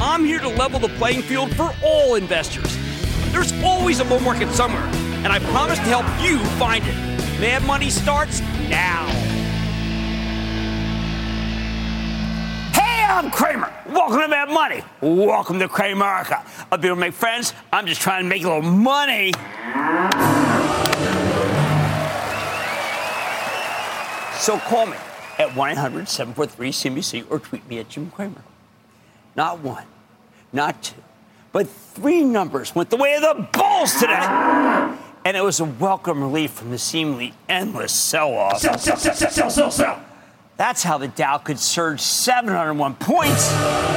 I'm here to level the playing field for all investors. There's always a bull market somewhere, and I promise to help you find it. Mad Money starts now. Hey, I'm Cramer. Welcome to Mad Money. Welcome to Cramerica. I'll be with my friends. I'm just trying to make a little money. So call me at 1 800 743 CNBC or tweet me at Jim Cramer. Not one, not two, but three numbers went the way of the bulls today. And it was a welcome relief from the seemingly endless sell off. Sell, sell, sell, sell, sell, sell, sell. That's how the Dow could surge 701 points,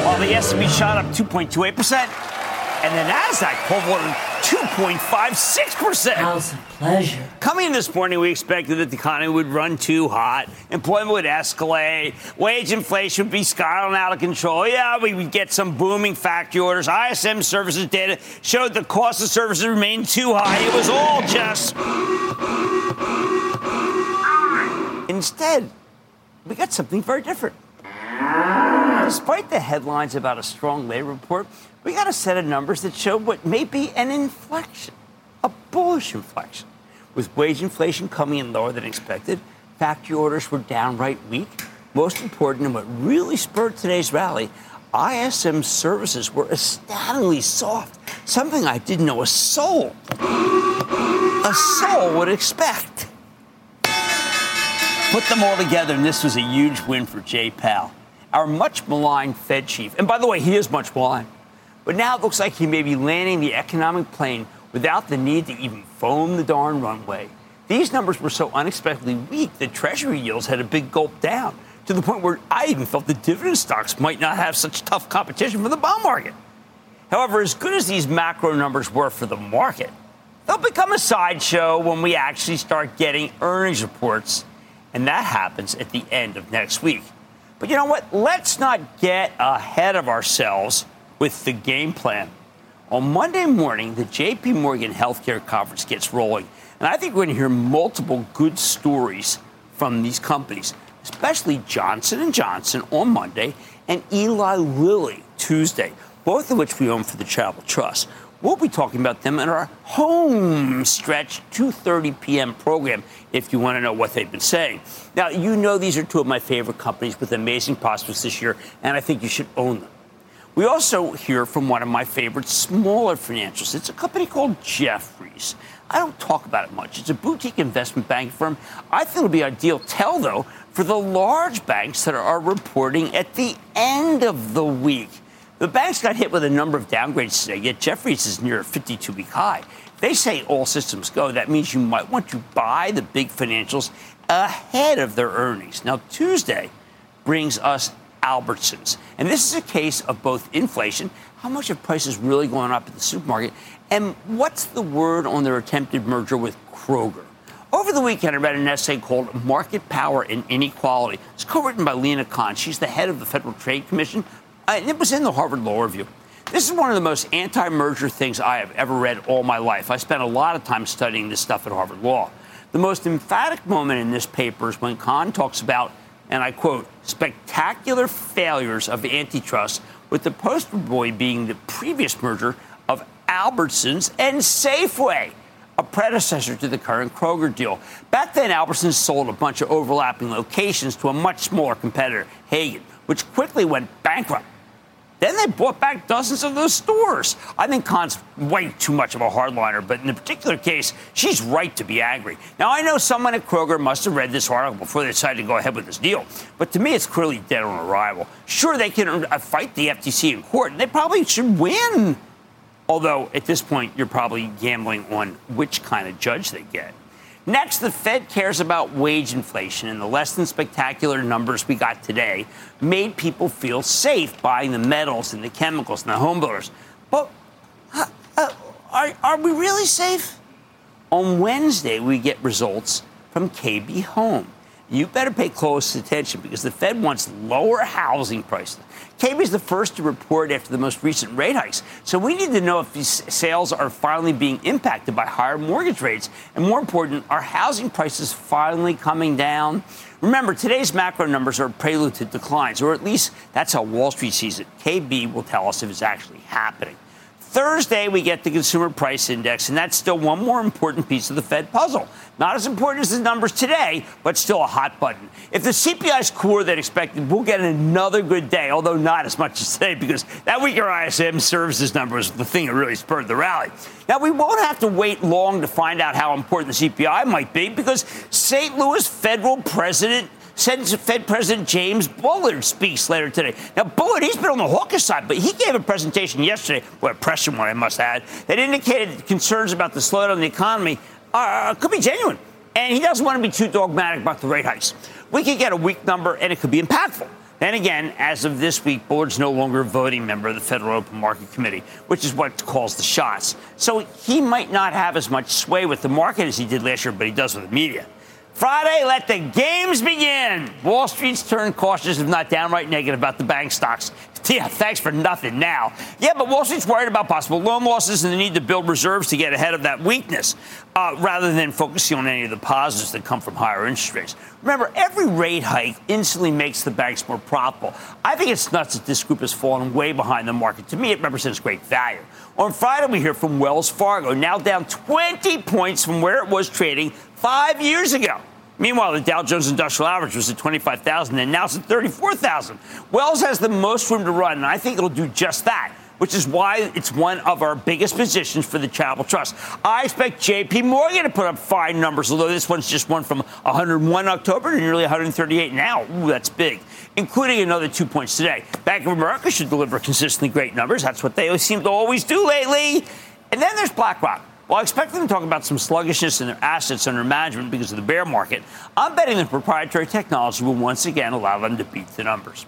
while the S&P shot up 2.28%, and the Nasdaq pulled 2.56%. House of pleasure. Coming in this morning, we expected that the economy would run too hot, employment would escalate, wage inflation would be spiraling out of control. Yeah, we would get some booming factory orders. ISM services data showed the cost of services remained too high. It was all just. Instead, we got something very different. Despite the headlines about a strong labor report, we got a set of numbers that show what may be an inflection, a bullish inflection. With wage inflation coming in lower than expected, factory orders were downright weak. Most important, and what really spurred today's rally, ISM services were astoundingly soft, something I didn't know a soul, a soul would expect. Put them all together, and this was a huge win for Jay Powell, our much maligned Fed chief. And by the way, he is much maligned. But now it looks like he may be landing the economic plane without the need to even foam the darn runway. These numbers were so unexpectedly weak that Treasury yields had a big gulp down to the point where I even felt the dividend stocks might not have such tough competition for the bond market. However, as good as these macro numbers were for the market, they'll become a sideshow when we actually start getting earnings reports, and that happens at the end of next week. But you know what? Let's not get ahead of ourselves with the game plan. On Monday morning, the JP Morgan Healthcare Conference gets rolling, and I think we're going to hear multiple good stories from these companies, especially Johnson & Johnson on Monday and Eli Lilly Tuesday, both of which we own for the Charitable Trust. We'll be talking about them in our home stretch 2:30 p.m. program if you want to know what they've been saying. Now, you know these are two of my favorite companies with amazing prospects this year, and I think you should own them. We also hear from one of my favorite smaller financials. It's a company called Jefferies. I don't talk about it much. It's a boutique investment bank firm. I think it'll be ideal tell, though, for the large banks that are reporting at the end of the week. The banks got hit with a number of downgrades today, yet Jefferies is near a 52 week high. They say all systems go. That means you might want to buy the big financials ahead of their earnings. Now, Tuesday brings us Albertsons. And this is a case of both inflation, how much have prices really gone up at the supermarket, and what's the word on their attempted merger with Kroger? Over the weekend, I read an essay called Market Power and Inequality. It's co written by Lina Khan. She's the head of the Federal Trade Commission, uh, and it was in the Harvard Law Review. This is one of the most anti merger things I have ever read all my life. I spent a lot of time studying this stuff at Harvard Law. The most emphatic moment in this paper is when Khan talks about, and I quote, spectacular failures of antitrust, with the poster boy being the previous merger of Albertsons and Safeway a predecessor to the current Kroger deal. Back then, Albertsons sold a bunch of overlapping locations to a much smaller competitor, Haggen, which quickly went bankrupt. Then they bought back dozens of those stores. I think Khan's way too much of a hardliner, but in the particular case, she's right to be angry. Now, I know someone at Kroger must have read this article before they decided to go ahead with this deal, but to me, it's clearly dead on arrival. Sure, they can uh, fight the FTC in court, and they probably should win. Although at this point, you're probably gambling on which kind of judge they get. Next, the Fed cares about wage inflation, and the less than spectacular numbers we got today made people feel safe buying the metals and the chemicals and the home builders. But uh, are, are we really safe? On Wednesday, we get results from KB Home. You better pay close attention because the Fed wants lower housing prices. KB is the first to report after the most recent rate hikes. So we need to know if these sales are finally being impacted by higher mortgage rates. And more important, are housing prices finally coming down? Remember, today's macro numbers are prelude to declines, or at least that's how Wall Street sees it. KB will tell us if it's actually happening. Thursday, we get the consumer price index, and that's still one more important piece of the Fed puzzle. Not as important as the numbers today, but still a hot button. If the CPI is cooler than expected, we'll get another good day, although not as much as today, because that weaker ISM services number was the thing that really spurred the rally. Now, we won't have to wait long to find out how important the CPI might be, because St. Louis federal president Fed President James Bullard speaks later today. Now, Bullard, he's been on the hawkish side, but he gave a presentation yesterday, what a pressure one I must add, that indicated concerns about the slowdown in the economy uh, could be genuine. And he doesn't want to be too dogmatic about the rate hikes. We could get a weak number, and it could be impactful. Then again, as of this week, Bullard's no longer a voting member of the Federal Open Market Committee, which is what calls the shots. So he might not have as much sway with the market as he did last year, but he does with the media. Friday, let the games begin. Wall Street's turned cautious, if not downright negative, about the bank stocks. Yeah, thanks for nothing now. Yeah, but Wall Street's worried about possible loan losses and the need to build reserves to get ahead of that weakness, uh, rather than focusing on any of the positives that come from higher interest rates. Remember, every rate hike instantly makes the banks more profitable. I think it's nuts that this group has fallen way behind the market. To me, it represents great value. On Friday, we hear from Wells Fargo, now down 20 points from where it was trading five years ago. Meanwhile, the Dow Jones Industrial Average was at 25,000 and now it's at 34,000. Wells has the most room to run, and I think it'll do just that which is why it's one of our biggest positions for the Charitable Trust. I expect JP Morgan to put up fine numbers, although this one's just one from 101 October to nearly 138 now. Ooh, that's big, including another two points today. Bank of America should deliver consistently great numbers. That's what they seem to always do lately. And then there's BlackRock. Well, I expect them to talk about some sluggishness in their assets under management because of the bear market. I'm betting that proprietary technology will once again allow them to beat the numbers.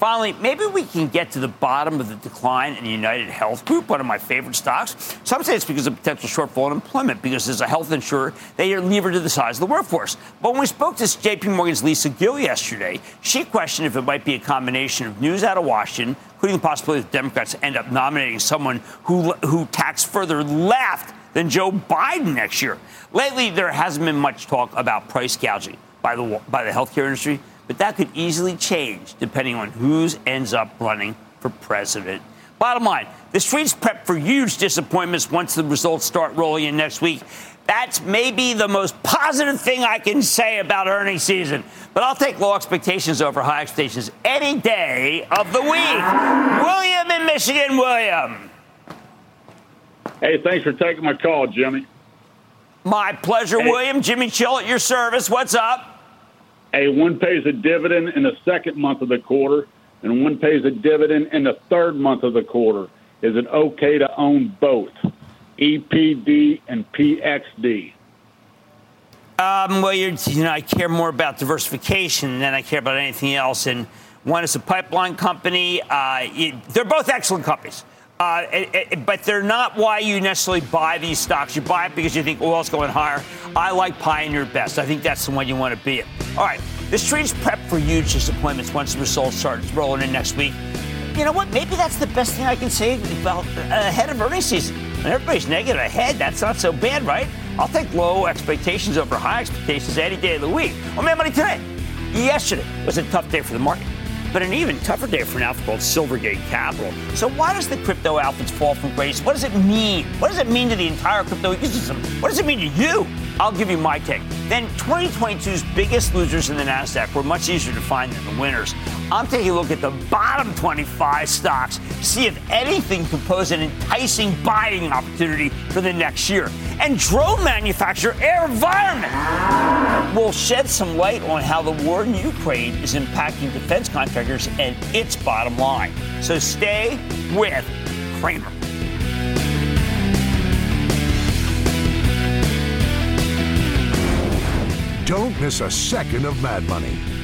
Finally, maybe we can get to the bottom of the decline in United Health Group, one of my favorite stocks. Some say it's because of potential shortfall in employment, because as a health insurer, they are levered to the size of the workforce. But when we spoke to JP Morgan's Lisa Gill yesterday, she questioned if it might be a combination of news out of Washington, including the possibility that Democrats end up nominating someone who, who tacks further left than Joe Biden next year. Lately, there hasn't been much talk about price gouging by the, by the healthcare industry, but that could easily change depending on who ends up running for president. Bottom line, the streets prep for huge disappointments once the results start rolling in next week. That's maybe the most positive thing I can say about earnings season. But I'll take low expectations over high expectations any day of the week. William in Michigan, William. Hey, thanks for taking my call, Jimmy. My pleasure, hey. William. Jimmy Chill at your service. What's up? Hey, one pays a dividend in the second month of the quarter, and one pays a dividend in the third month of the quarter. Is it okay to own both, EPD and PXD? Um, well, you know, I care more about diversification than I care about anything else. And one is a pipeline company. Uh, it, they're both excellent companies. Uh, it, it, but they're not why you necessarily buy these stocks. You buy it because you think oil's going higher. I like Pioneer best. I think that's the one you want to be in. All right, the street's prep for huge disappointments once the results start rolling in next week. you know what? Maybe that's the best thing I can say about ahead of earnings season. When everybody's negative ahead, that's not so bad, right? I'll take low expectations over high expectations any day of the week. Oh, man, money today. Yesterday was a tough day for the market but an even tougher day for an outfit called Silvergate Capital. So why does the crypto outfits fall from grace? What does it mean? What does it mean to the entire crypto ecosystem? What does it mean to you? I'll give you my take. Then 2022's biggest losers in the NASDAQ were much easier to find than the winners. I'm taking a look at the bottom 25 stocks to see if anything can pose an enticing buying opportunity for the next year. And drone manufacturer AeroVironment will shed some light on how the war in Ukraine is impacting defense contractors and its bottom line. So stay with Cramer. Don't miss a second of Mad Money.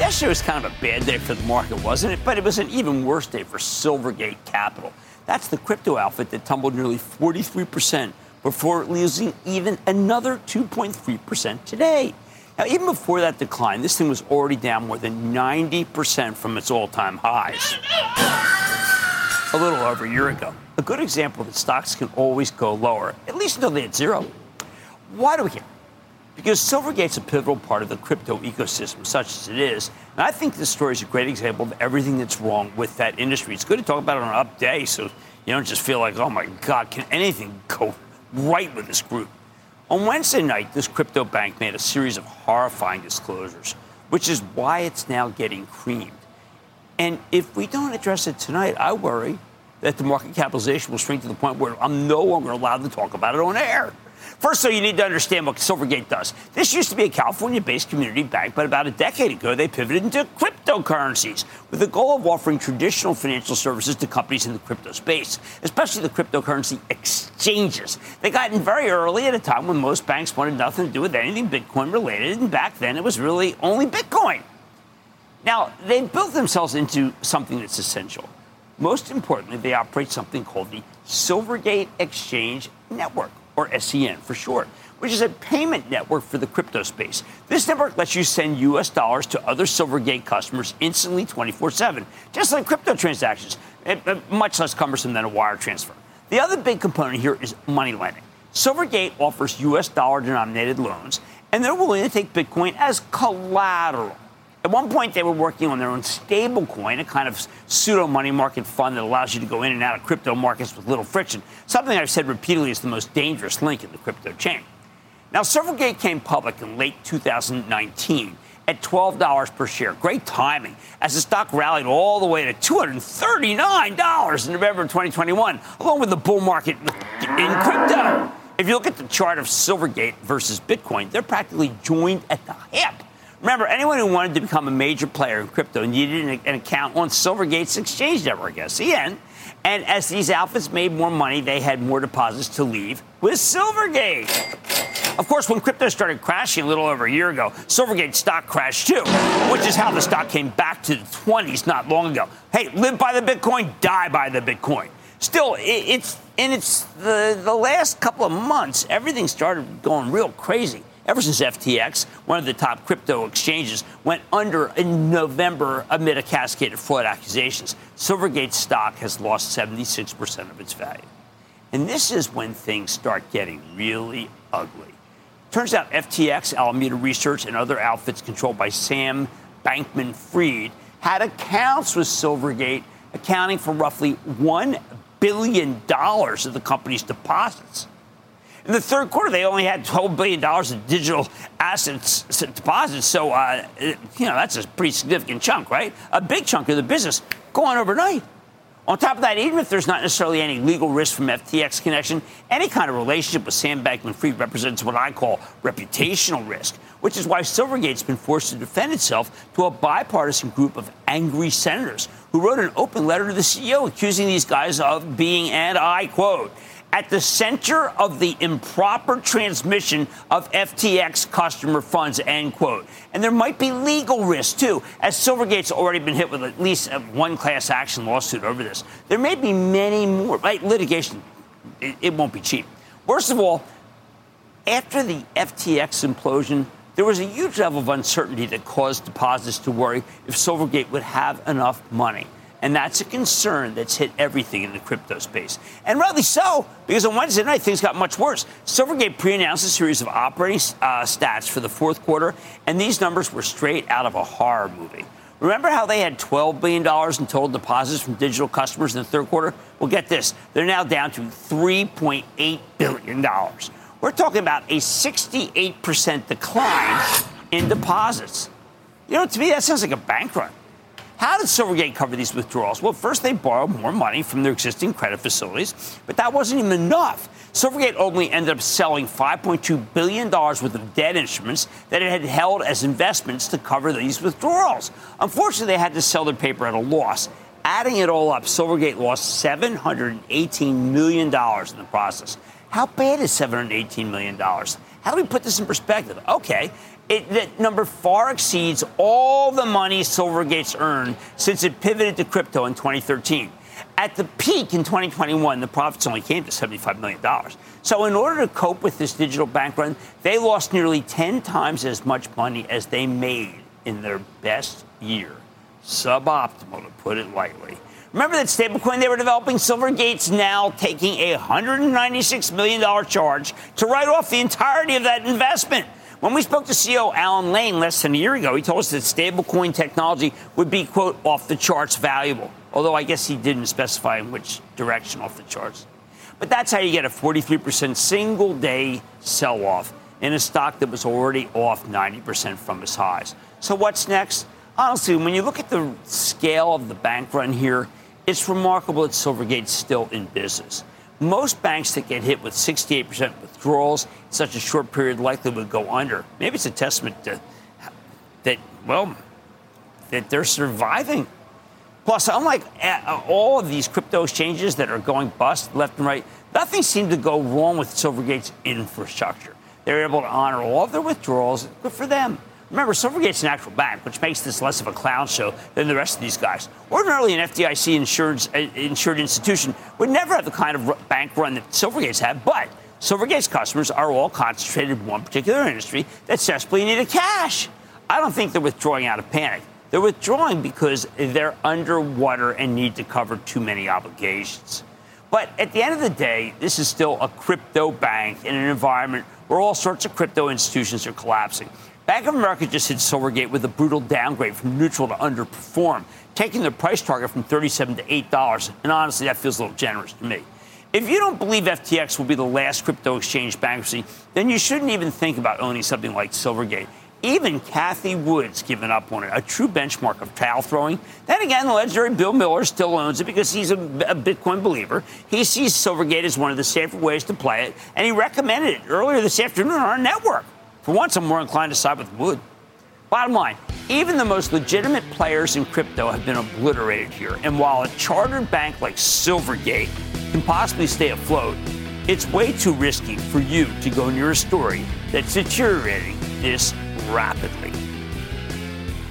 Yesterday was kind of a bad day for the market, wasn't it? But it was an even worse day for Silvergate Capital. That's the crypto outfit that tumbled nearly 43% before losing even another 2.3% today. Now, even before that decline, this thing was already down more than 90% from its all time highs a little over a year ago. A good example that stocks can always go lower, at least until they hit zero. Why do we care? Because Silvergate's a pivotal part of the crypto ecosystem, such as it is. And I think this story is a great example of everything that's wrong with that industry. It's good to talk about it on an up day so you don't just feel like, oh my God, can anything go right with this group? On Wednesday night, this crypto bank made a series of horrifying disclosures, which is why it's now getting creamed. And if we don't address it tonight, I worry that the market capitalization will shrink to the point where I'm no longer allowed to talk about it on air. First, though, you need to understand what Silvergate does. This used to be a California based community bank, but about a decade ago, they pivoted into cryptocurrencies with the goal of offering traditional financial services to companies in the crypto space, especially the cryptocurrency exchanges. They got in very early at a time when most banks wanted nothing to do with anything Bitcoin related, and back then it was really only Bitcoin. Now, they built themselves into something that's essential. Most importantly, they operate something called the Silvergate Exchange Network or SEN for short, which is a payment network for the crypto space. This network lets you send US dollars to other Silvergate customers instantly 24 7, just like crypto transactions. it, it, much less cumbersome than a wire transfer. The other big component here is money lending. Silvergate offers U.S. dollar denominated loans, and they're willing to take Bitcoin as collateral. At one point, they were working on their own stable coin, a kind of pseudo money market fund that allows you to go in and out of crypto markets with little friction, something I've said repeatedly is the most dangerous link in the crypto chain. Now, Silvergate came public in late 2019 at $12 per share. Great timing as the stock rallied all the way to $239 in November 2021, along with the bull market in crypto. If you look at the chart of Silvergate versus Bitcoin, they're practically joined at the hip. Remember, anyone who wanted to become a major player in crypto needed an, an account on Silvergate's exchange network, SEN. And as these outfits made more money, they had more deposits to leave with Silvergate. Of course, when crypto started crashing a little over a year ago, Silvergate stock crashed too, which is how the stock came back to the 20s not long ago. Hey, live by the Bitcoin, die by the Bitcoin. Still, it's in its the, the last couple of months, everything started going real crazy ever since FTX, one of the top crypto exchanges, went under in November amid a cascade of fraud accusations. Silvergate stock has lost 76% of its value. And this is when things start getting really ugly. Turns out FTX, Alameda Research, and other outfits controlled by Sam Bankman Fried had accounts with Silvergate, accounting for roughly $1 billion of the company's deposits. In the third quarter, they only had $12 billion in digital assets deposits. So, uh, you know, that's a pretty significant chunk, right? A big chunk of the business going overnight. On top of that, even if there's not necessarily any legal risk from FTX connection, any kind of relationship with Sam Bankman Fried represents what I call reputational risk, which is why Silvergate's been forced to defend itself to a bipartisan group of angry senators who wrote an open letter to the CEO accusing these guys of being, and I quote, at the center of the improper transmission of FTX customer funds, end quote. And there might be legal risk, too, as Silvergate's already been hit with at least uh, one class action lawsuit over this. There may be many more, right? Litigation, it, it won't be cheap. Worst of all, after the FTX implosion, there was a huge level of uncertainty that caused depositors to worry if Silvergate would have enough money. And that's a concern that's hit everything in the crypto space. And rightly so, because on Wednesday night, things got much worse. Silvergate pre announced a series of operating uh, stats for the fourth quarter, and these numbers were straight out of a horror movie. Remember how they had $12 billion in total deposits from digital customers in the third quarter? Well, get this. They're now down to $3.8 billion. We're talking about a 68% decline in deposits. You know, to me, that sounds like a bank run. How did Silvergate cover these withdrawals? Well, first they borrowed more money from their existing credit facilities, but that wasn't even enough. Silvergate only ended up selling $5.2 billion worth of debt instruments that it had held as investments to cover these withdrawals. Unfortunately, they had to sell their paper at a loss. Adding it all up, Silvergate lost $718 million in the process. How bad is $718 million? How do we put this in perspective? Okay, it, that number far exceeds all the money Silvergate's earned since it pivoted to crypto in 2013. At the peak in 2021, the profits only came to $75 million. So, in order to cope with this digital bank run, they lost nearly 10 times as much money as they made in their best year. Suboptimal, to put it lightly. Remember that stablecoin they were developing? Silvergate's now taking a $196 million charge to write off the entirety of that investment. When we spoke to CEO Alan Lane less than a year ago, he told us that stablecoin technology would be, quote, off the charts valuable. Although I guess he didn't specify in which direction off the charts. But that's how you get a 43% single day sell off in a stock that was already off 90% from its highs. So what's next? Honestly, when you look at the scale of the bank run here, it's remarkable that Silvergate's still in business. Most banks that get hit with 68% withdrawals in such a short period likely would go under. Maybe it's a testament to that, well, that they're surviving. Plus, unlike uh, all of these crypto exchanges that are going bust left and right, nothing seemed to go wrong with Silvergate's infrastructure. They're able to honor all of their withdrawals. Good for them. Remember, Silvergate's an actual bank, which makes this less of a clown show than the rest of these guys. Ordinarily, an FDIC insured, uh, insured institution would never have the kind of bank run that Silvergate's had, but Silvergate's customers are all concentrated in one particular industry that desperately needed cash. I don't think they're withdrawing out of panic. They're withdrawing because they're underwater and need to cover too many obligations. But at the end of the day, this is still a crypto bank in an environment where all sorts of crypto institutions are collapsing. Bank of America just hit Silvergate with a brutal downgrade from neutral to underperform, taking their price target from 37 to $8. And honestly, that feels a little generous to me. If you don't believe FTX will be the last crypto exchange bankruptcy, then you shouldn't even think about owning something like Silvergate. Even Cathie Wood's given up on it, a true benchmark of towel throwing. Then again, the legendary Bill Miller still owns it because he's a, a, Bitcoin believer. He sees Silvergate as one of the safer ways to play it, and he recommended it earlier this afternoon on our network. For once, I'm more inclined to side with Wood. Bottom line, even the most legitimate players in crypto have been obliterated here. And while a chartered bank like Silvergate can possibly stay afloat, it's way too risky for you to go near a story that's deteriorating this rapidly.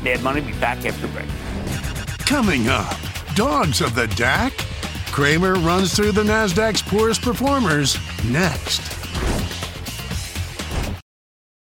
Mad Money be back after break. Coming up, dogs of the DAC. Cramer runs through the Nasdaq's poorest performers next.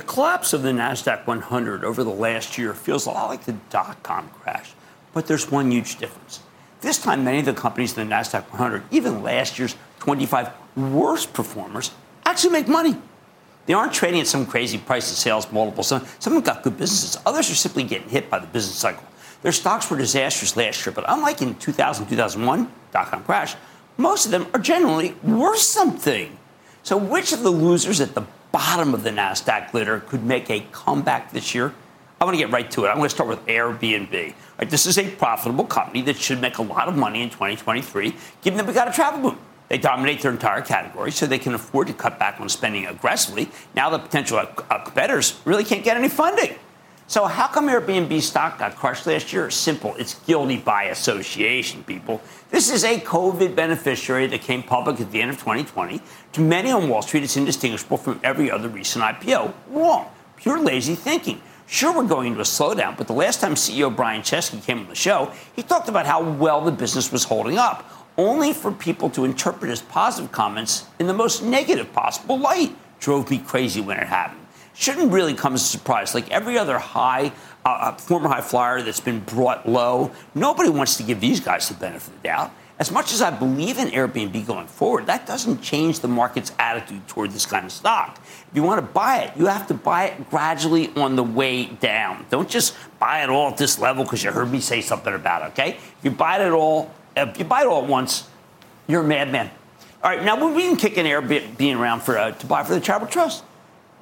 The collapse of the NASDAQ 100 over the last year feels a lot like the dot com crash, but there's one huge difference. This time, many of the companies in the NASDAQ 100, even last year's 25 worst performers, actually make money. They aren't trading at some crazy price to sales multiple. Some, some have got good businesses. Others are simply getting hit by the business cycle. Their stocks were disastrous last year, but unlike in 2000, 2001, dot com crash, most of them are generally worth something. So, which of the losers at the bottom of the NASDAQ glitter could make a comeback this year? I want to get right to it. I'm going to start with Airbnb. Right, this is a profitable company that should make a lot of money in 2023, given that we got a travel boom. They dominate their entire category, so they can afford to cut back on spending aggressively. Now the potential uh, competitors really can't get any funding. So how come Airbnb stock got crushed last year? Simple. It's guilty by association, people. This is a COVID beneficiary that came public at the end of 2020. To many on Wall Street, it's indistinguishable from every other recent IPO. Wrong. Pure lazy thinking. Sure, we're going into a slowdown, but the last time CEO Brian Chesky came on the show, he talked about how well the business was holding up, only for people to interpret his positive comments in the most negative possible light. Drove me crazy when it happened. Shouldn't really come as a surprise. Like every other high, uh, uh former high flyer that's been brought low, nobody wants to give these guys the benefit of the doubt as much as I believe in Airbnb going forward, that doesn't change the market's attitude toward this kind of stock. If you want to buy it, you have to buy it gradually on the way down. Don't just buy it all at this level because you heard me say something about it, okay? If you buy it all, if you buy it all at once, you're a madman. All right, now we've been kicking Airbnb around for uh, to buy for the Charitable Trust.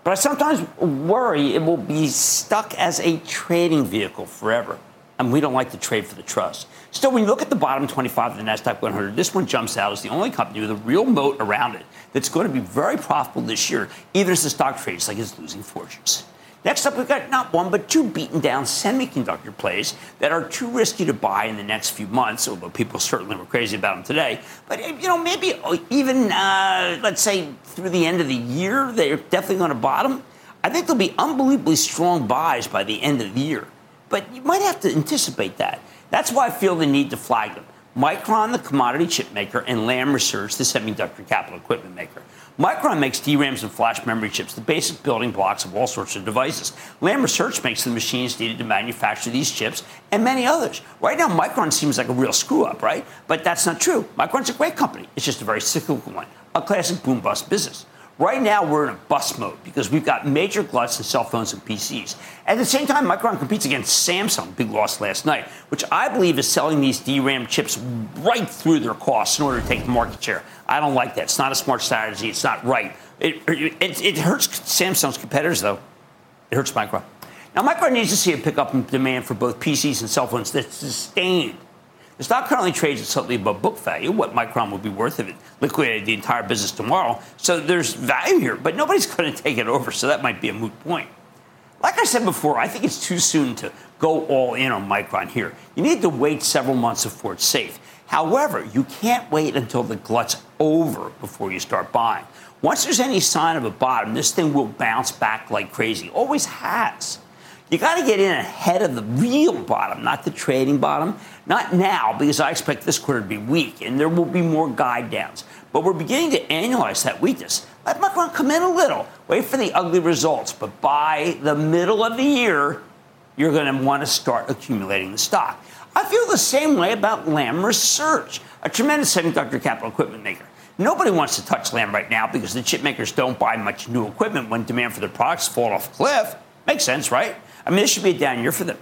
But I sometimes worry it will be stuck as a trading vehicle forever. And we don't like to trade for the trust. Still, when you look at the bottom 25 of the NASDAQ 100, this one jumps out as the only company with a real moat around it that's going to be very profitable this year, even as the stock trades like it's losing fortunes. Next up, we've got not one, but two beaten down semiconductor plays that are too risky to buy in the next few months, although people certainly were crazy about them today. But, you know, maybe even, uh, let's say, through the end of the year, they're definitely going to bottom. I think there'll be unbelievably strong buys by the end of the year. But you might have to anticipate that. That's why I feel the need to flag them. Micron, the commodity chip maker, and Lam Research, the semiconductor capital equipment maker. Micron makes DRAMs and flash memory chips, the basic building blocks of all sorts of devices. Lam Research makes the machines needed to manufacture these chips and many others. Right now, Micron seems like a real screw up, right? But that's not true. Micron's a great company. It's just a very cyclical one, a classic boom bust business. Right now, we're in a bust mode because we've got major gluts in cell phones and PCs. At the same time, Micron competes against Samsung, big loss last night, which I believe is selling these DRAM chips right through their costs in order to take the market share. I don't like that. It's not a smart strategy. It's not right. It, it, it hurts Samsung's competitors, though. It hurts Micron. Now, Micron needs to see a pickup in demand for both PCs and cell phones that's sustained the stock currently trades at slightly above book value, what Micron would be worth if it liquidated the entire business tomorrow. So there's value here, but nobody's going to take it over, so that might be a moot point. Like I said before, I think it's too soon to go all in on Micron here. You need to wait several months before it's safe. However, you can't wait until the glut's over before you start buying. Once there's any sign of a bottom, this thing will bounce back like crazy. Always has. You got to get in ahead of the real bottom, not the trading bottom. Not now, because I expect this quarter to be weak and there will be more guide downs. But we're beginning to annualize that weakness. Let Micron come in a little. Wait for the ugly results. But by the middle of the year, you're going to want to start accumulating the stock. I feel the same way about Lam Research, a tremendous semiconductor capital equipment maker. Nobody wants to touch Lam right now because the chip makers don't buy much new equipment when demand for their products fall off a cliff. Makes sense, right? I mean, this should be a down year for them.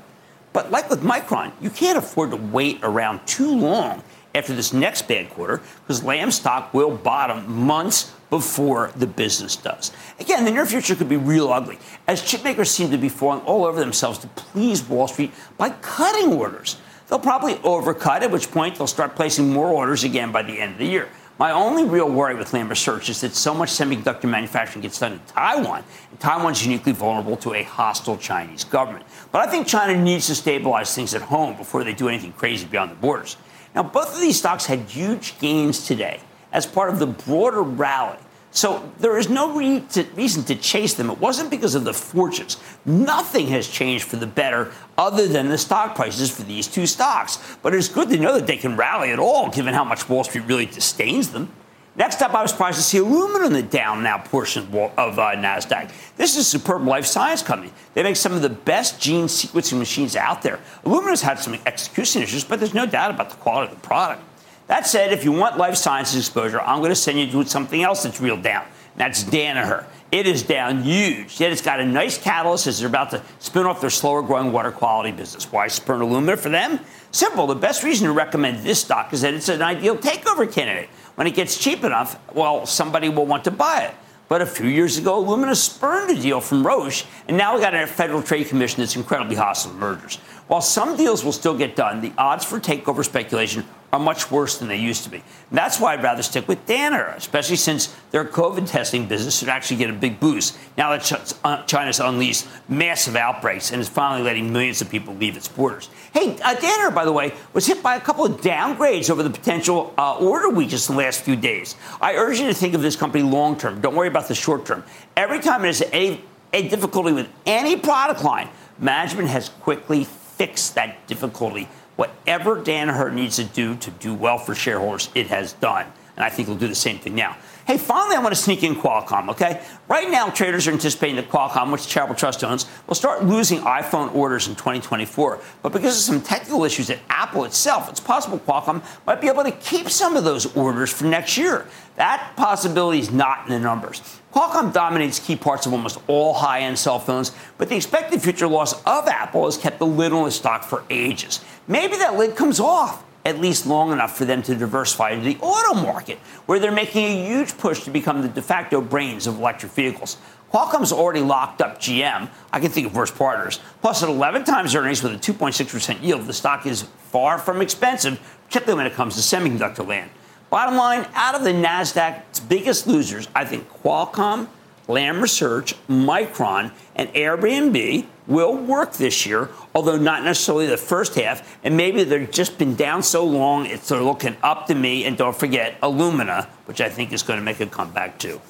But like with Micron, you can't afford to wait around too long after this next bad quarter because Lam stock will bottom months before the business does. Again, the near future could be real ugly as chipmakers seem to be falling all over themselves to please Wall Street by cutting orders. They'll probably overcut, at which point they'll start placing more orders again by the end of the year. My only real worry with Lam Research is that so much semiconductor manufacturing gets done in Taiwan, and Taiwan's uniquely vulnerable to a hostile Chinese government. But I think China needs to stabilize things at home before they do anything crazy beyond the borders. Now, both of these stocks had huge gains today as part of the broader rally so there is no re- to, reason to chase them. It wasn't because of the fortunes. Nothing has changed for the better other than the stock prices for these two stocks. But it's good to know that they can rally at all, given how much Wall Street really disdains them. Next up, I was surprised to see Illumina in the down now portion of uh, NASDAQ. This is a superb life science company. They make some of the best gene sequencing machines out there. Illumina has had some execution issues, but there's no doubt about the quality of the product. That said, if you want life sciences exposure, I'm going to send you to something else that's real down. That's Danaher. It is down huge, yet it's got a nice catalyst as they're about to spin off their slower growing water quality business. Why Spurn Illumina for them? Simple. The best reason to recommend this stock is that it's an ideal takeover candidate. When it gets cheap enough, well, somebody will want to buy it. But a few years ago, Illumina spurned a deal from Roche, and now we got a Federal Trade Commission that's incredibly hostile to mergers. While some deals will still get done, the odds for takeover speculation are much worse than they used to be. And that's why I'd rather stick with Danaher, especially since their COVID testing business should actually get a big boost now that uh, China's unleashed massive outbreaks and is finally letting millions of people leave its borders. Hey, uh, Danaher, by the way, was hit by a couple of downgrades over the potential uh, order weakness in the last few days. I urge you to think of this company long term. Don't worry about the short term. Every time there's a, a difficulty with any product line, management has quickly fix that difficulty. Whatever Danaher needs to do to do well for shareholders, it has done. And I think we'll do the same thing now. Hey, finally, I want to sneak in Qualcomm, okay? Right now, traders are anticipating that Qualcomm, which Charitable Trust owns, will start losing iPhone orders in 2024. But because of some technical issues at Apple itself, it's possible Qualcomm might be able to keep some of those orders for next year. That possibility is not in the numbers. Qualcomm dominates key parts of almost all high end cell phones, but the expected future loss of Apple has kept the lid on the stock for ages. Maybe that lid comes off at least long enough for them to diversify into the auto market, where they're making a huge push to become the de facto brains of electric vehicles. Qualcomm's already locked up GM. I can think of worse partners. Plus, at 11 times earnings with a 2.6% yield, the stock is far from expensive, particularly when it comes to semiconductor land. Bottom line, out of the NASDAQ's biggest losers, I think Qualcomm, Lam Research, Micron, and Airbnb will work this year, although not necessarily the first half. And maybe they've just been down so long, it's they're looking up to me. And don't forget Illumina, which I think is going to make a comeback too.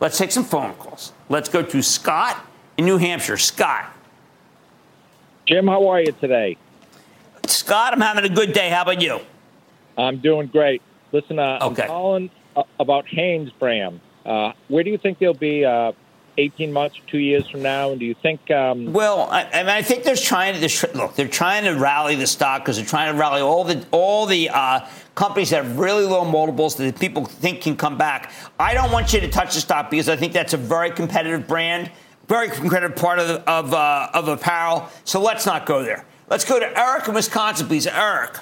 Let's take some phone calls. Let's go to Scott in New Hampshire. Scott. Jim, how are you today? Scott, I'm having a good day. How about you? I'm doing great. Listen, uh, okay. I'm calling uh, about Hanesbrands. Uh, where do you think they'll be uh, 18 months, two years from now? And do you think? Um, well, I, I, mean, I think they're trying to look. They're trying to rally the stock because they're trying to rally all the all the uh, companies that have really low multiples that people think can come back. I don't want you to touch the stock because I think that's a very competitive brand, very competitive part of the, of uh, of apparel. So let's not go there. Let's go to Eric in Wisconsin, please. Eric.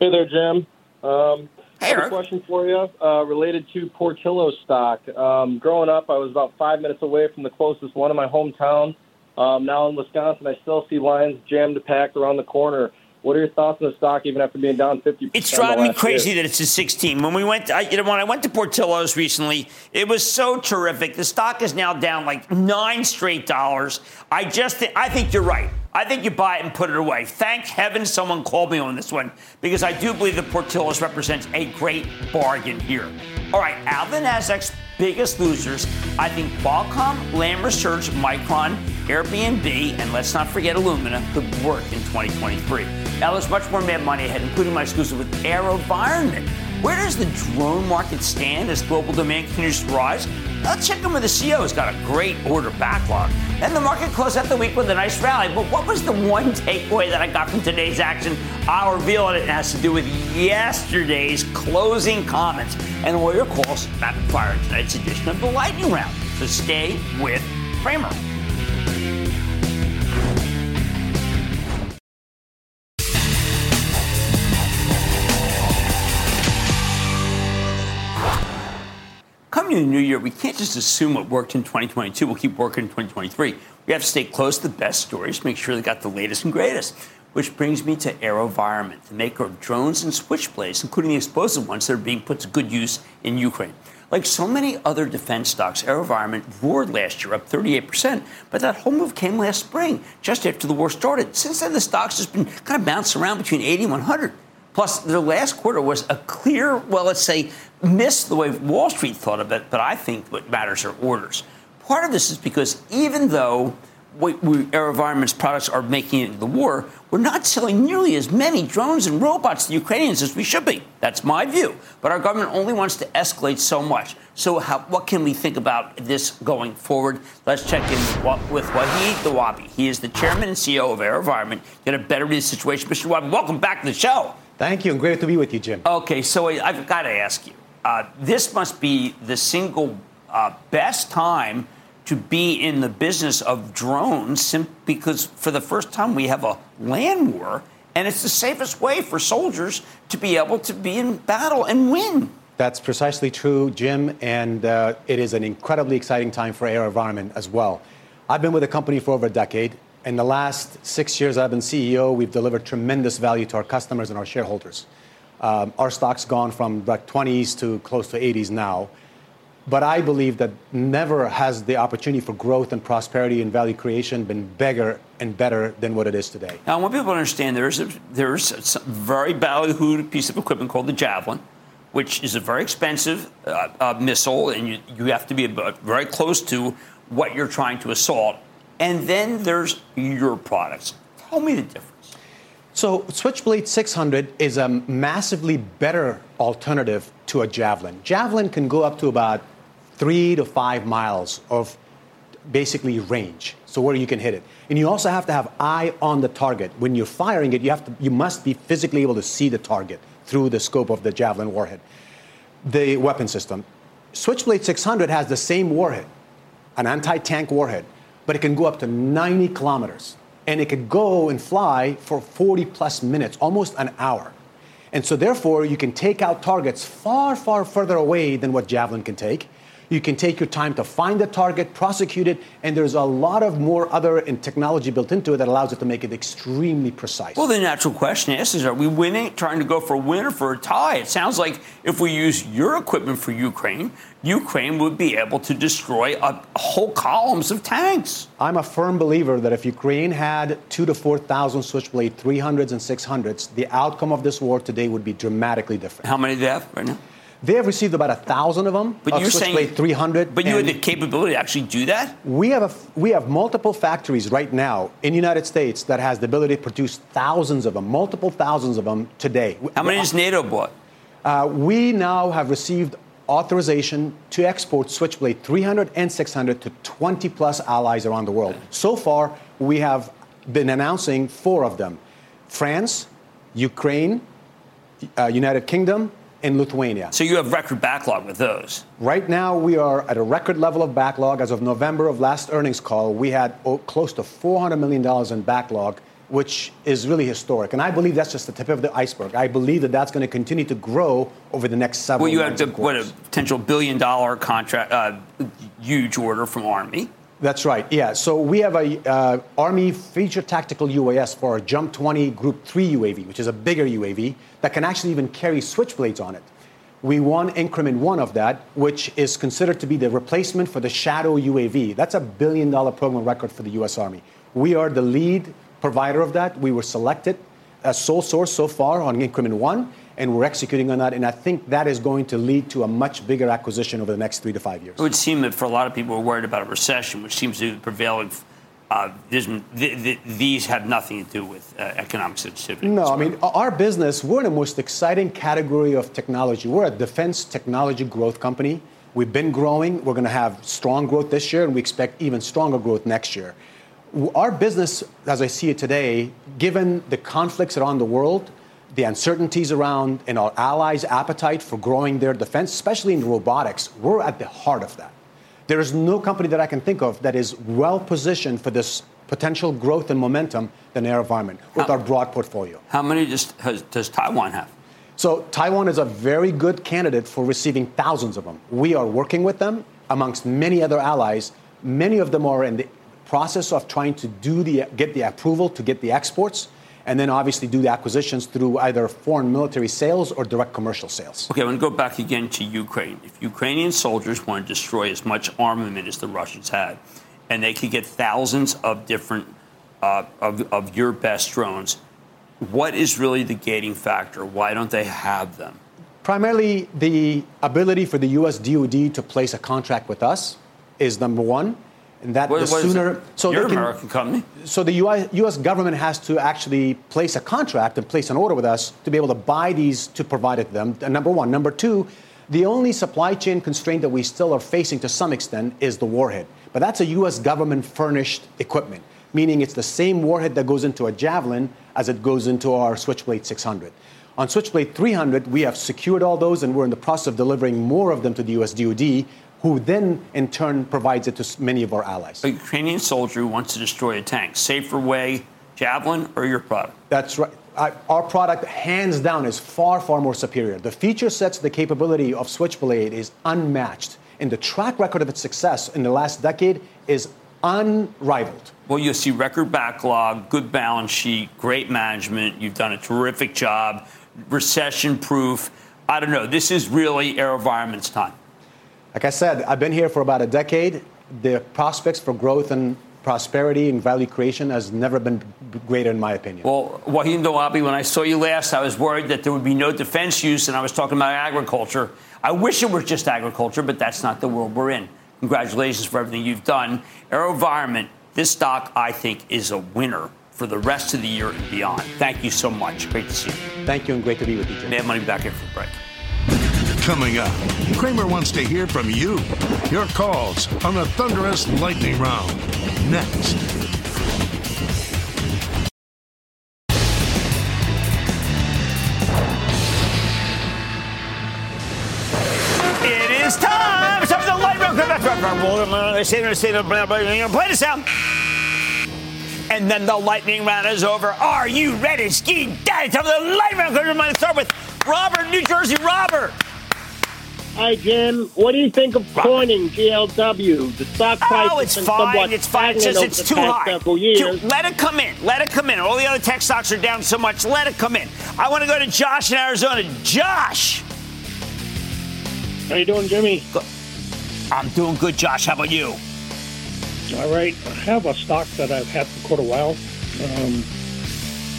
Hey there, Jim. Um, Hey, I have a question for you uh, related to Portillo stock. Um, growing up, I was about five minutes away from the closest one in my hometown. Um, now in Wisconsin, I still see lines jammed packed around the corner. What are your thoughts on the stock, even after being down 50%? It's driving me crazy year? that it's a 16. When we went, I, you know, when I went to Portillo's recently, it was so terrific. The stock is now down like nine straight dollars. I just, th- I think you're right. I think you buy it and put it away. Thank heaven someone called me on this one because I do believe that Portillo's represents a great bargain here. All right, Alvin Nasdaq's biggest losers, I think Qualcomm, Lam Research, Micron, Airbnb, and let's not forget Illumina could work in 2023. Now, there's much more mad money ahead, including my exclusive with AeroVironment. Where does the drone market stand as global demand continues to rise? Let's check in with the CEO. Who's got a great order backlog. And the market closed out the week with a nice rally. But what was the one takeaway that I got from today's action? I'll reveal it. It has to do with yesterday's closing comments and all your calls rapid fire in tonight's edition of the Lightning Round. So stay with Cramer. Coming the new year, we can't just assume what worked in 2022 will keep working in 2023. We have to stay close to the best stories, make sure they got the latest and greatest. Which brings me to AeroVironment, the maker of drones and switchblades, including the explosive ones that are being put to good use in Ukraine. Like so many other defense stocks, AeroVironment roared last year, up 38%, but that whole move came last spring, just after the war started. Since then, the stock's just been kind of bouncing around between 80 and 100. Plus, their last quarter was a clear, well, let's say, miss the way Wall Street thought of it, but I think what matters are orders. Part of this is because even though we, we, AeroVironment's products are making it into the war, we're not selling nearly as many drones and robots to the Ukrainians as we should be. That's my view. But our government only wants to escalate so much. So, how, what can we think about this going forward? Let's check in with, with Wahid Nawabi. He is the chairman and CEO of AeroVironment. Get a better read of the situation. Mr. Nawabi, welcome back to the show. Thank you, and great to be with you, Jim. Okay, so I've got to ask you. Uh, this must be the single uh, best time to be in the business of drones because for the first time we have a land war and it's the safest way for soldiers to be able to be in battle and win. That's precisely true, Jim, and uh, it is an incredibly exciting time for AeroVironment as well. I've been with the company for over a decade. In the last six years I've been CEO, we've delivered tremendous value to our customers and our shareholders. Um, our stock's gone from about 20s to close to 80s now. But I believe that never has the opportunity for growth and prosperity and value creation been bigger and better than what it is today. Now, I want people to understand there's a, very ballyhooed piece of equipment called the Javelin, which is a very expensive uh, uh, missile, and you have to be very close to what you're trying to assault. And then there's your products. Tell me the difference. So, Switchblade 600 is a massively better alternative to a Javelin. Javelin can go up to about three to five miles of basically range, so where you can hit it. And you also have to have eye on the target. When you're firing it, you, have to, you must be physically able to see the target through the scope of the Javelin warhead. The weapon system. Switchblade 600 has the same warhead, an anti tank warhead, but it can go up to 90 kilometers and it could go and fly for 40 plus minutes, almost an hour. And so, therefore, you can take out targets far, far further away than what Javelin can take. You can take your time to find the target, prosecute it, and there's a lot of more other and technology built into it that allows it to make it extremely precise. Well, the natural question is, is are we winning, trying to go for a win or for a tie? It sounds like if we use your equipment for Ukraine, Ukraine would be able to destroy a whole columns of tanks. I'm a firm believer that if Ukraine had two to 4,000 Switchblade 300s and 600s, the outcome of this war today would be dramatically different. How many do they have right now? They have received about a thousand of them. But of you're Switchblade saying 300. But you have the capability to actually do that. we have a, we have multiple factories right now in the United States that has the ability to produce thousands of them, multiple thousands of them today. How many has NATO bought? Uh, we now have received authorization to export Switchblade 300 and 600 to 20 plus allies around the world. So far, we have been announcing four of them France, Ukraine, uh, United Kingdom, and Lithuania. So you have record backlog with those. Right now, we are at a record level of backlog. As of November of last earnings call, we had oh, close to $400 million in backlog, which is really historic. And I believe that's just the tip of the iceberg. I believe that that's going to continue to grow over the next several Well, you have the, what a potential billion dollar contract, uh, huge order from Army. That's right. Yeah. So we have a uh, Army Future Tactical UAS for our Jump 20 Group 3 UAV, which is a bigger UAV that can actually even carry switchblades on it. We won increment one of that, which is considered to be the replacement for the Shadow UAV. That's a billion dollar program record for the U.S. Army. We are the lead provider of that. We were selected as sole source so far on increment one, and we're executing on that. And I think that is going to lead to a much bigger acquisition over the next three to five years. It would seem that for a lot of people who are worried about a recession, which seems to be prevailing, uh, th- th- these have nothing to do with uh, economic sensitivity. No, I mean, our business, we're in the most exciting category of technology. We're a defense technology growth company. We've been growing. We're going to have strong growth this year, and we expect even stronger growth next year. Our business, as I see it today, given the conflicts around the world, the uncertainties around and our allies' appetite for growing their defense, especially in robotics, we're at the heart of that. There is no company that I can think of that is well positioned for this potential growth and momentum than AeroVironment with our broad portfolio. How many does, has, does Taiwan have? So Taiwan is a very good candidate for receiving thousands of them. We are working with them amongst many other allies. Many of them are in the process of trying to do the get the approval to get the exports, and then obviously do the acquisitions through either foreign military sales or direct commercial sales. Okay, I want to go back again to Ukraine. If Ukrainian soldiers want to destroy as much armament as the Russians had, and they could get thousands of different uh, of, of your best drones, what is really the gating factor? Why don't they have them? Primarily, the ability for the U.S. DoD to place a contract with us is number one, and that What- the what sooner. So an can- American company. So the US, U.S. government has to actually place a contract and place an order with us to be able to buy these to provide it to them. Number one. Number two, the only supply chain constraint that we still are facing to some extent is the warhead. But that's a U.S. government furnished equipment, meaning it's the same warhead that goes into a Javelin as it goes into our Switchblade 600. On Switchblade 300, we have secured all those and we're in the process of delivering more of them to the U.S. DoD, who then in turn provides it to many of our allies. A Ukrainian soldier who wants to destroy a tank, safer way, Javelin or your product? That's right. I, our product, hands down, is far, far more superior. The feature sets, the capability of Switchblade is unmatched, and the track record of its success in the last decade is unrivaled. Well, you see record backlog, good balance sheet, great management. You've done a terrific job, recession proof. I don't know. This is really AeroVironment's time. Like I said, I've been here for about a decade. The prospects for growth and prosperity and value creation has never been greater, in my opinion. Well, Wahid Nawabi, when I saw you last, I was worried that there would be no defense use, and I was talking about agriculture. I wish it were just agriculture, but that's not the world we're in. Congratulations for everything you've done. AeroVironment, this stock, I think, is a winner for the rest of the year and beyond. Thank you so much. Great to see you. Thank you, and great to be with you, Jim. Mad Money back here for break. Coming up, Cramer wants to hear from you. Your calls on the Thunderous Lightning Round. Next. It is time. For the light round. Play the sound. And then the lightning round is over. Are you ready, ski daddy? Time for the lightning round. We're going to start with Robert, New Jersey. Robert. Hi, Jim. What do you think of Corning GLW? The stock price Oh, has it's been fine. somewhat It's fine. It's, just, it's too high. Let it come in. Let it come in. All the other tech stocks are down so much. Let it come in. I want to go to Josh in Arizona. Josh. How you doing, Jimmy? I'm doing good, Josh. How about you? All right. I have a stock that I've had for quite a while. Um,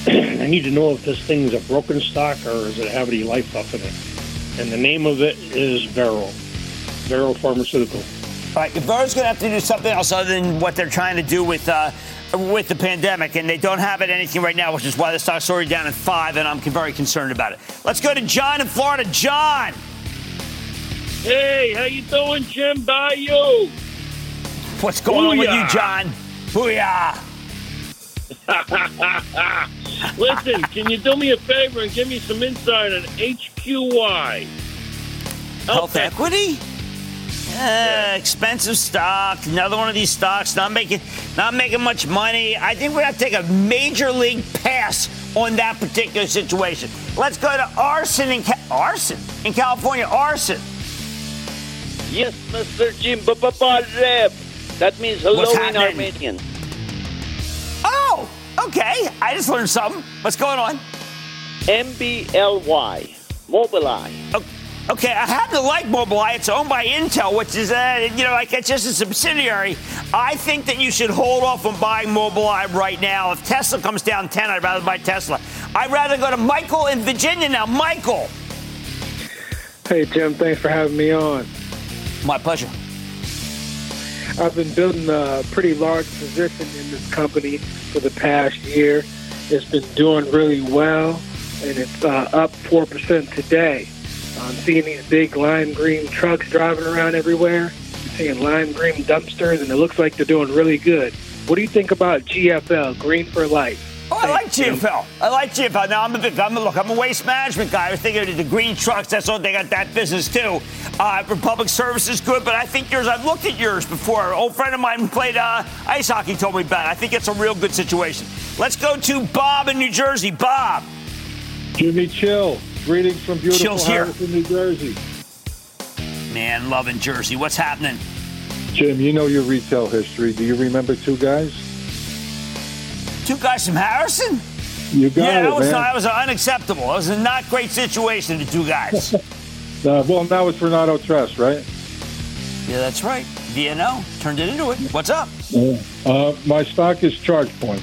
I need to know if this thing is a broken stock or does it have any life left in it? And the name of it is Veru. Veru Pharmaceutical. All right, Veru's going to have to do something else other than what they're trying to do with uh, with the pandemic, and they don't have it anything right now, which is why the stock's already down at five, and I'm very concerned about it. Let's go to John in Florida. John. Hey, how you doing, Jim Bayou? What's going Booyah. on with you, John? Booyah! Listen, can you do me a favor and give me some insight on HQY? Health, HealthEquity? Uh, expensive stock. Another one of these stocks not making not making much money. I think we have to take a major league pass on that particular situation. Let's go to Arsen in Ca- Arsen in California. Arsen. Yes, Mr. Jim That means hello in Armenian. Okay. I just learned something. What's going on? M B L Y. Mobileye. Okay. Okay, I happen to like Mobileye. It's owned by Intel, which is, uh, you know, like it's just a subsidiary. I think that you should hold off on buying Mobileye right now. If Tesla comes down 10, I'd rather buy Tesla. I'd rather go to Michael in Virginia now. Michael. Hey, Jim, thanks for having me on. My pleasure. I've been building a pretty large position in this company for the past year. It's been doing really well, and it's uh, up 4% today. I'm seeing these big lime green trucks driving around everywhere. I'm seeing lime green dumpsters, and it looks like they're doing really good. What do you think about GFL, Green for Life? Oh, I like GFL. I like GFL. Now I'm a big. I'm a look. I'm a waste management guy. I was thinking of the green trucks. That's all they got that business too. Uh, Republic Service is good, but I think yours. I've looked at yours before. An old friend of mine who played uh, ice hockey told me about. it. I think it's a real good situation. Let's go to Bob in New Jersey. Bob. Jimmy Chill. Greetings from beautiful Chills here. New Jersey. Man, loving Jersey. What's happening? Jim, you know your retail history. Do you remember two guys? Two guys from Harrison? You got yeah, it, that was, man. that was unacceptable. It was a not great situation, the two guys. uh, well, now it's Vornado Trust, right? Yeah, that's right. VNO turned it into it. What's up? Uh, my stock is ChargePoint.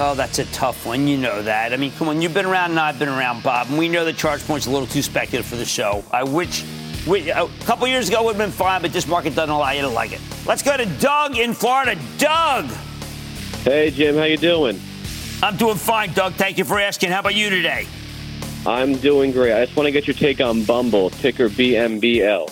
Oh, that's a tough one. You know that. I mean, come on. You've been around and I've been around, Bob. And we know that ChargePoint's a little too speculative for the show. I wish we, a couple years ago would have been fine, but this market doesn't allow you to like it. Let's go to Doug in Florida. Doug. Hey, Jim. How you doing? I'm doing fine, Doug. Thank you for asking. How about you today? I'm doing great. I just want to get your take on Bumble, ticker BMBL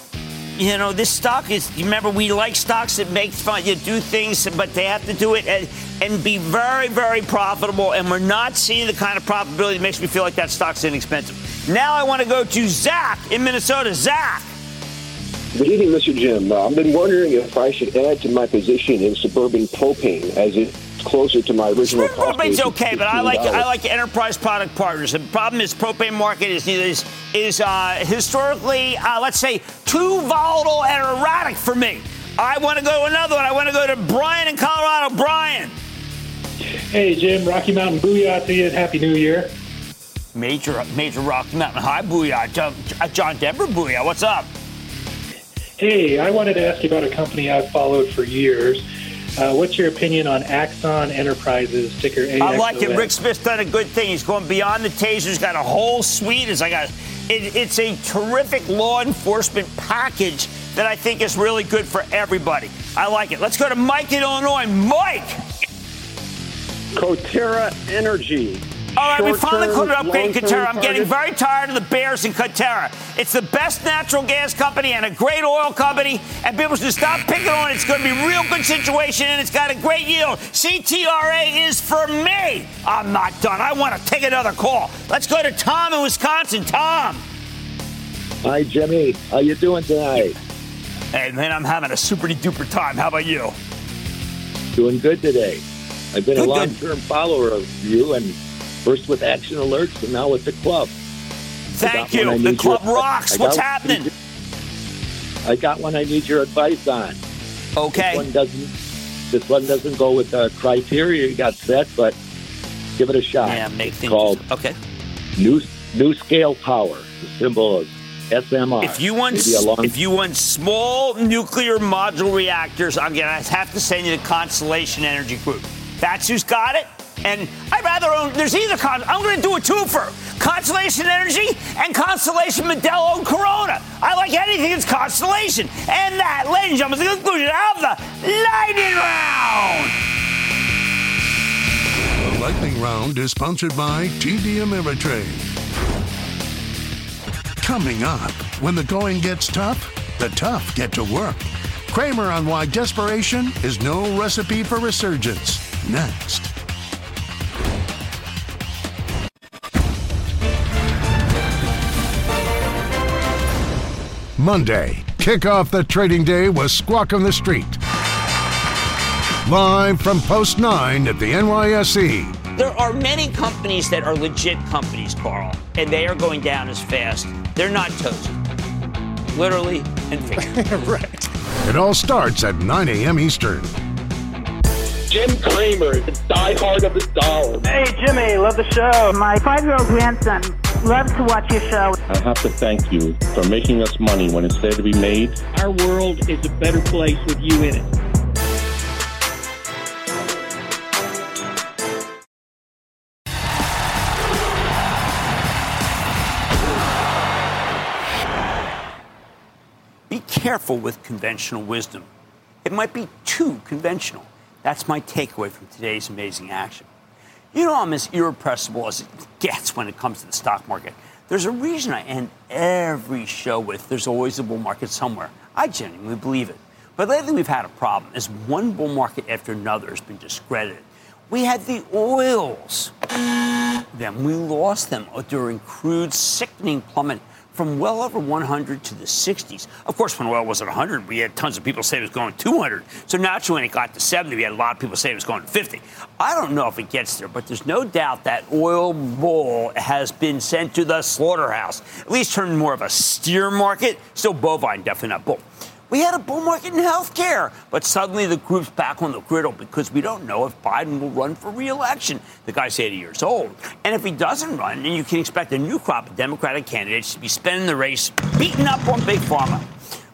you know, this stock is, remember, we like stocks that make fun, you do things, but they have to do it and, and be very, very profitable. And we're not seeing the kind of profitability that makes me feel like that stock's inexpensive. Now I want to go to Zach in Minnesota. Zach. Good evening, Mr. Jim. Uh, I've been wondering if I should add to my position in suburban propane as it closer to my original cost. Propane's okay, but I like I like enterprise product partners. The problem is propane market is is is uh, historically, uh, let's say, too volatile and erratic for me. I want to go to another one. I want to go to Brian in Colorado. Brian. Hey Jim, Rocky Mountain booyah to you. and Happy New Year. Major major Rocky Mountain high booyah. John, John Denver booyah. What's up? Hey, I wanted to ask you about a company I've followed for years. Uh, what's your opinion on Axon Enterprises, ticker AXON? I like it. Rick Smith's done a good thing. He's going beyond the taser. He's got a whole suite. It's like a, it, it's a terrific law enforcement package that I think is really good for everybody. I like it. Let's go to Mike in Illinois. Mike! Coterra Energy. All right, we finally caught it up, Great Coterra. I'm getting very tired of the Bears in Coterra. It's the best natural gas company and a great oil company, and people should stop picking on it. It's going to be a real good situation, and it's got a great yield. CTRA is for me. I'm not done. I want to take another call. Let's go to Tom in Wisconsin. Tom. Hi, Jimmy. How you doing tonight? Hey, man, I'm having a super duper time. How about you? Doing good today. I've been good, a long-term follower of you and First with Action Alerts, and now with the club. Thank you. The club your, rocks. What's happening? I got one I need your advice on. Okay. This one doesn't. This one doesn't go with the criteria you got set, but give it a shot. Yeah, make things called okay. New NuScale Power. The symbol is SMR. If you want, long- if you want small nuclear module reactors, I'm gonna have to send you to Constellation Energy Group. That's who's got it. And I'd rather own, there's either, con, I'm going to do a twofer. Constellation Energy and Constellation Modelo and Corona. I like anything that's Constellation. And that, ladies and gentlemen, is the conclusion of the Lightning Round. The Lightning Round is sponsored by TD Ameritrade. Coming up, when the going gets tough, the tough get to work. Cramer on why desperation is no recipe for resurgence. Next. Monday, kick off the trading day with Squawk on the Street. Live from Post 9 at the NYSE. There are many companies that are legit companies, Carl, and they are going down as fast. They're not toast. Literally and figuratively. right. It all starts at 9 a.m. Eastern. Jim Cramer, the diehard of the dollar. Hey, Jimmy, love the show. My five year old grandson loves to watch your show. I have to thank you for making us money when it's there to be made. Our world is a better place with you in it. Be careful with conventional wisdom. It might be too conventional. That's my takeaway from today's amazing action. You know, I'm as irrepressible as it gets when it comes to the stock market. There's a reason I end every show with there's always a bull market somewhere. I genuinely believe it. But lately we've had a problem as one bull market after another has been discredited. We had the oils. Then we lost them during crude's sickening plummet from well over 100 to the 60s. Of course, when oil was at 100, we had tons of people say it was going 200. So naturally, when it got to 70, we had a lot of people say it was going to 50. I don't know if it gets there, but there's no doubt that oil bull has been sent to the slaughterhouse. At least turned more of a steer market. Still bovine, definitely not bull. We had a bull market in healthcare, but suddenly the group's back on the griddle because we don't know if Biden will run for re-election. The guy's 80 years old, and if he doesn't run, then you can expect a new crop of Democratic candidates to be spending the race beating up on big pharma.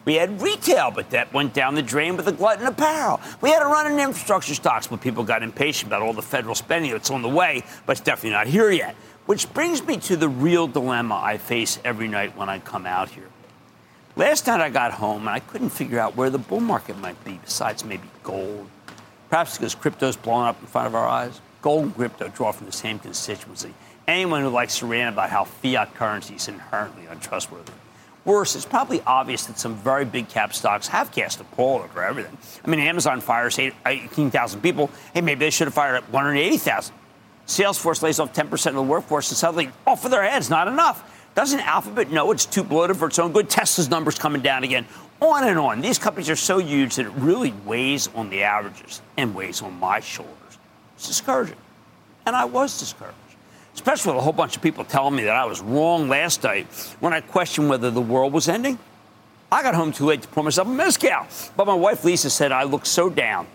We had retail, but that went down the drain with the glutton apparel. We had a run in infrastructure stocks, but people got impatient about all the federal spending that's on the way, but it's definitely not here yet. Which brings me to the real dilemma I face every night when I come out here. Last night I got home and I couldn't figure out where the bull market might be, besides maybe gold. Perhaps because crypto's blowing up in front of our eyes. Gold and crypto draw from the same constituency. Anyone who likes to rant about how fiat currency is inherently untrustworthy. Worse, it's probably obvious that some very big cap stocks have cast a pall over everything. I mean, Amazon fires 18,000 people. Hey, maybe they should have fired 180,000. Salesforce lays off 10% of the workforce and suddenly, off of their heads, not enough. Doesn't Alphabet know it's too bloated for its own good? Tesla's numbers coming down again. On and on. These companies are so huge that it really weighs on the averages and weighs on my shoulders. It's discouraging. And I was discouraged. Especially with a whole bunch of people telling me that I was wrong last night when I questioned whether the world was ending. I got home too late to pour myself a mezcal. But my wife Lisa said I looked so down.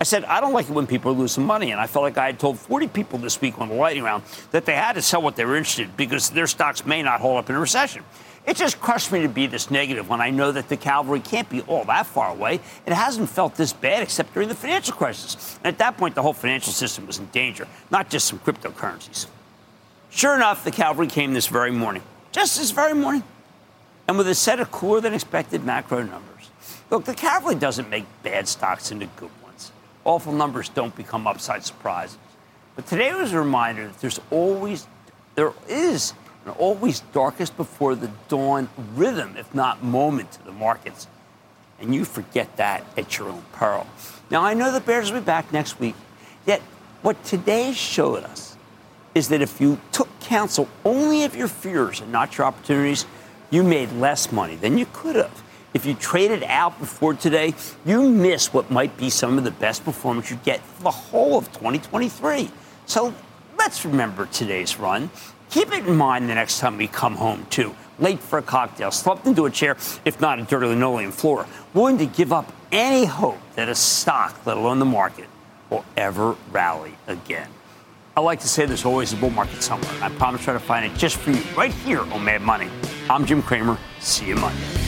I said, I don't like it when people are losing money. And I felt like I had told 40 people this week on the lightning round that they had to sell what they were interested in because their stocks may not hold up in a recession. It just crushed me to be this negative when I know that the cavalry can't be all that far away. It hasn't felt this bad except during the financial crisis. And at that point, the whole financial system was in danger, not just some cryptocurrencies. Sure enough, the cavalry came this very morning, just this very morning, and with a set of cooler than expected macro numbers. Look, the cavalry doesn't make bad stocks into good. Awful numbers don't become upside surprises. But today was a reminder that there's always, there is an always darkest before the dawn rhythm, if not moment, to the markets. And you forget that at your own peril. Now, I know the Bears will be back next week, yet what today showed us is that if you took counsel only of your fears and not your opportunities, you made less money than you could have. If you traded out before today, you miss what might be some of the best performance you get for the whole of 2023. So let's remember today's run. Keep it in mind the next time we come home, too. Late for a cocktail, slumped into a chair, if not a dirty linoleum floor, willing to give up any hope that a stock, let alone the market, will ever rally again. I like to say there's always a bull market somewhere, I promise to try to find it just for you right here on Mad Money. I'm Jim Cramer. See you Monday.